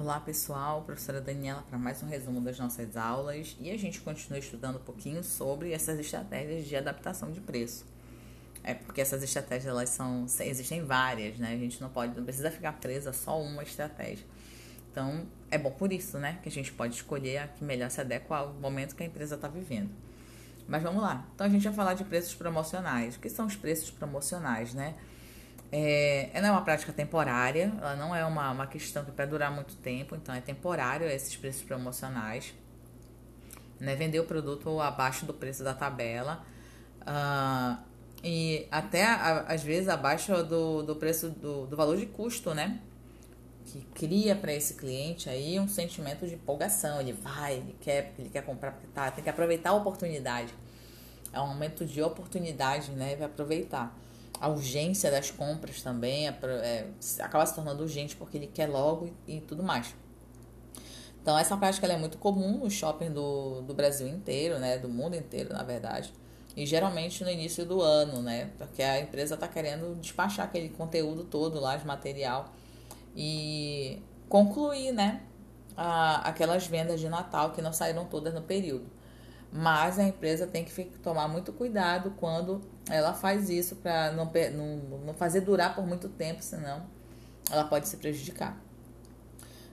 Olá pessoal, professora Daniela para mais um resumo das nossas aulas e a gente continua estudando um pouquinho sobre essas estratégias de adaptação de preço. É porque essas estratégias elas são existem várias, né? A gente não pode não precisa ficar presa a só uma estratégia. Então é bom por isso, né, que a gente pode escolher a que melhor se adequa ao momento que a empresa está vivendo. Mas vamos lá. Então a gente vai falar de preços promocionais. O que são os preços promocionais, né? É, ela é uma prática temporária, ela não é uma, uma questão que vai durar muito tempo, então é temporário esses preços promocionais. Né? Vender o produto abaixo do preço da tabela. Uh, e até às vezes abaixo do, do preço do, do valor de custo, né? Que cria para esse cliente aí um sentimento de empolgação. Ele vai, ele quer, ele quer comprar porque tá, tem que aproveitar a oportunidade. É um momento de oportunidade, né? Vai aproveitar a urgência das compras também é, é, acaba se tornando urgente porque ele quer logo e, e tudo mais. Então, essa prática é muito comum no shopping do, do Brasil inteiro, né? Do mundo inteiro, na verdade. E geralmente no início do ano, né? Porque a empresa está querendo despachar aquele conteúdo todo lá de material e concluir, né? A, aquelas vendas de Natal que não saíram todas no período mas a empresa tem que tomar muito cuidado quando ela faz isso para não, não, não fazer durar por muito tempo, senão ela pode se prejudicar.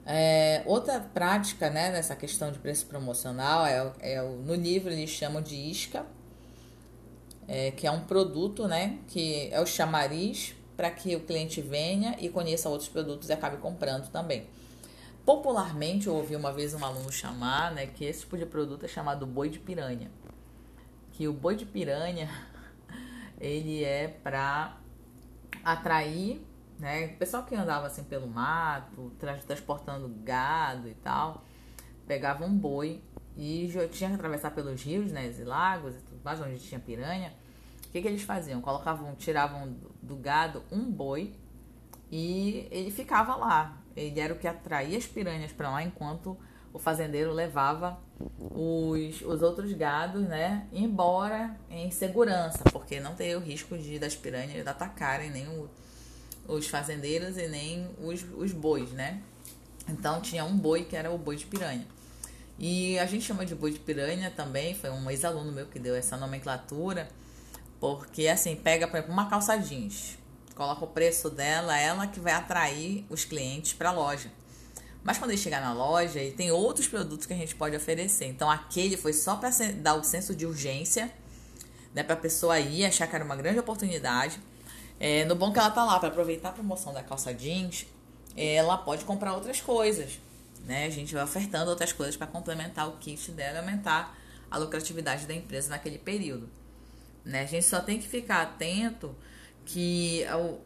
É, outra prática né, nessa questão de preço promocional é, é no livro eles chamam de isca, é, que é um produto né, que é o chamariz para que o cliente venha e conheça outros produtos e acabe comprando também. Popularmente, eu ouvi uma vez um aluno chamar, né, que esse tipo de produto é chamado boi de piranha. Que o boi de piranha, ele é para atrair, né, o pessoal que andava assim pelo mato, transportando gado e tal, pegava um boi e tinha que atravessar pelos rios, né, e lagos e tudo mais, onde tinha piranha. O que, que eles faziam? Colocavam, tiravam do gado um boi e ele ficava lá. Ele era o que atraía as piranhas para lá, enquanto o fazendeiro levava os, os outros gados, né, embora em segurança, porque não teria o risco de das piranhas atacarem nem o, os fazendeiros e nem os, os bois, né? Então tinha um boi que era o boi de piranha. E a gente chama de boi de piranha também, foi um ex-aluno meu que deu essa nomenclatura, porque assim, pega, por exemplo, uma calça jeans coloca o preço dela, ela que vai atrair os clientes para a loja. Mas quando ele chegar na loja, ele tem outros produtos que a gente pode oferecer. Então aquele foi só para dar o senso de urgência, né, para a pessoa ir achar que era uma grande oportunidade. É, no bom que ela tá lá para aproveitar a promoção da calça jeans, ela pode comprar outras coisas, né? A gente vai ofertando outras coisas para complementar o kit dela e aumentar a lucratividade da empresa naquele período. Né? A gente só tem que ficar atento que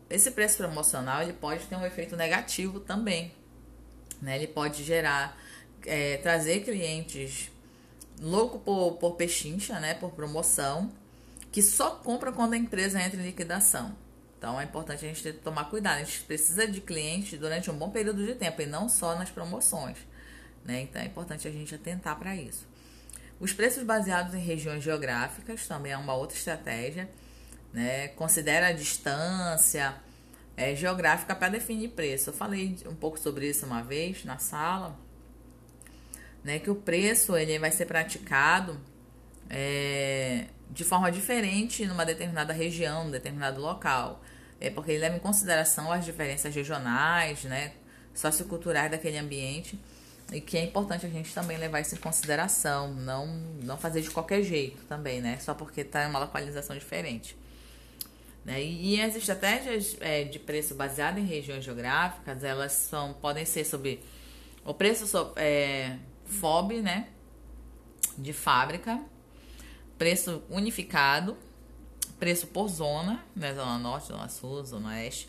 esse preço promocional ele pode ter um efeito negativo também. Né? Ele pode gerar, é, trazer clientes louco por, por pechincha, né? por promoção, que só compra quando a empresa entra em liquidação. Então é importante a gente tomar cuidado. A gente precisa de clientes durante um bom período de tempo e não só nas promoções. Né? Então é importante a gente atentar para isso. Os preços baseados em regiões geográficas também é uma outra estratégia né? Considera a distância é, geográfica para definir preço. Eu falei um pouco sobre isso uma vez na sala, né? Que o preço ele vai ser praticado é, de forma diferente numa determinada região, num determinado local. É porque ele leva em consideração as diferenças regionais, né? Socioculturais daquele ambiente e que é importante a gente também levar isso em consideração, não, não fazer de qualquer jeito também, né? Só porque está em uma localização diferente. Né? E as estratégias é, de preço baseado em regiões geográficas, elas são, podem ser sobre o preço é, FOB, né? De fábrica, preço unificado, preço por zona, né? Zona Norte, Zona Sul, Zona Oeste,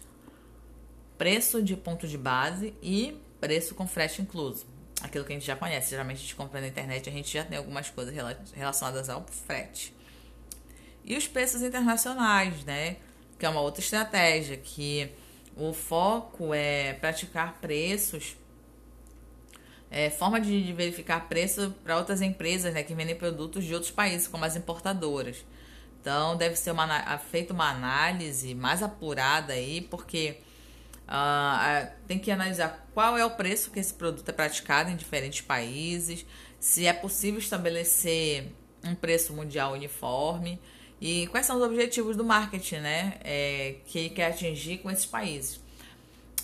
preço de ponto de base e preço com frete incluso. Aquilo que a gente já conhece, geralmente a gente compra na internet, a gente já tem algumas coisas relacionadas ao frete. E os preços internacionais, né? Que é uma outra estratégia, que o foco é praticar preços, é, forma de, verificar preço para outras empresas né, que vendem produtos de outros países, como as importadoras. Então, deve ser uma, feita uma análise mais apurada aí, porque Uh, tem que analisar qual é o preço que esse produto é praticado em diferentes países, se é possível estabelecer um preço mundial uniforme e quais são os objetivos do marketing, né? É, que quer atingir com esses países.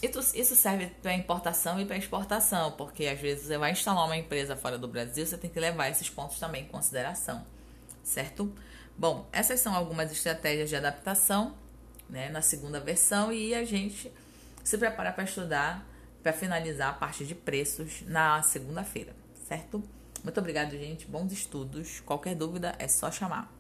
Isso serve para importação e para exportação, porque às vezes você vai instalar uma empresa fora do Brasil, você tem que levar esses pontos também em consideração, certo? Bom, essas são algumas estratégias de adaptação né, na segunda versão e a gente se prepara para estudar, para finalizar a parte de preços na segunda-feira, certo? Muito obrigado, gente. Bons estudos. Qualquer dúvida é só chamar.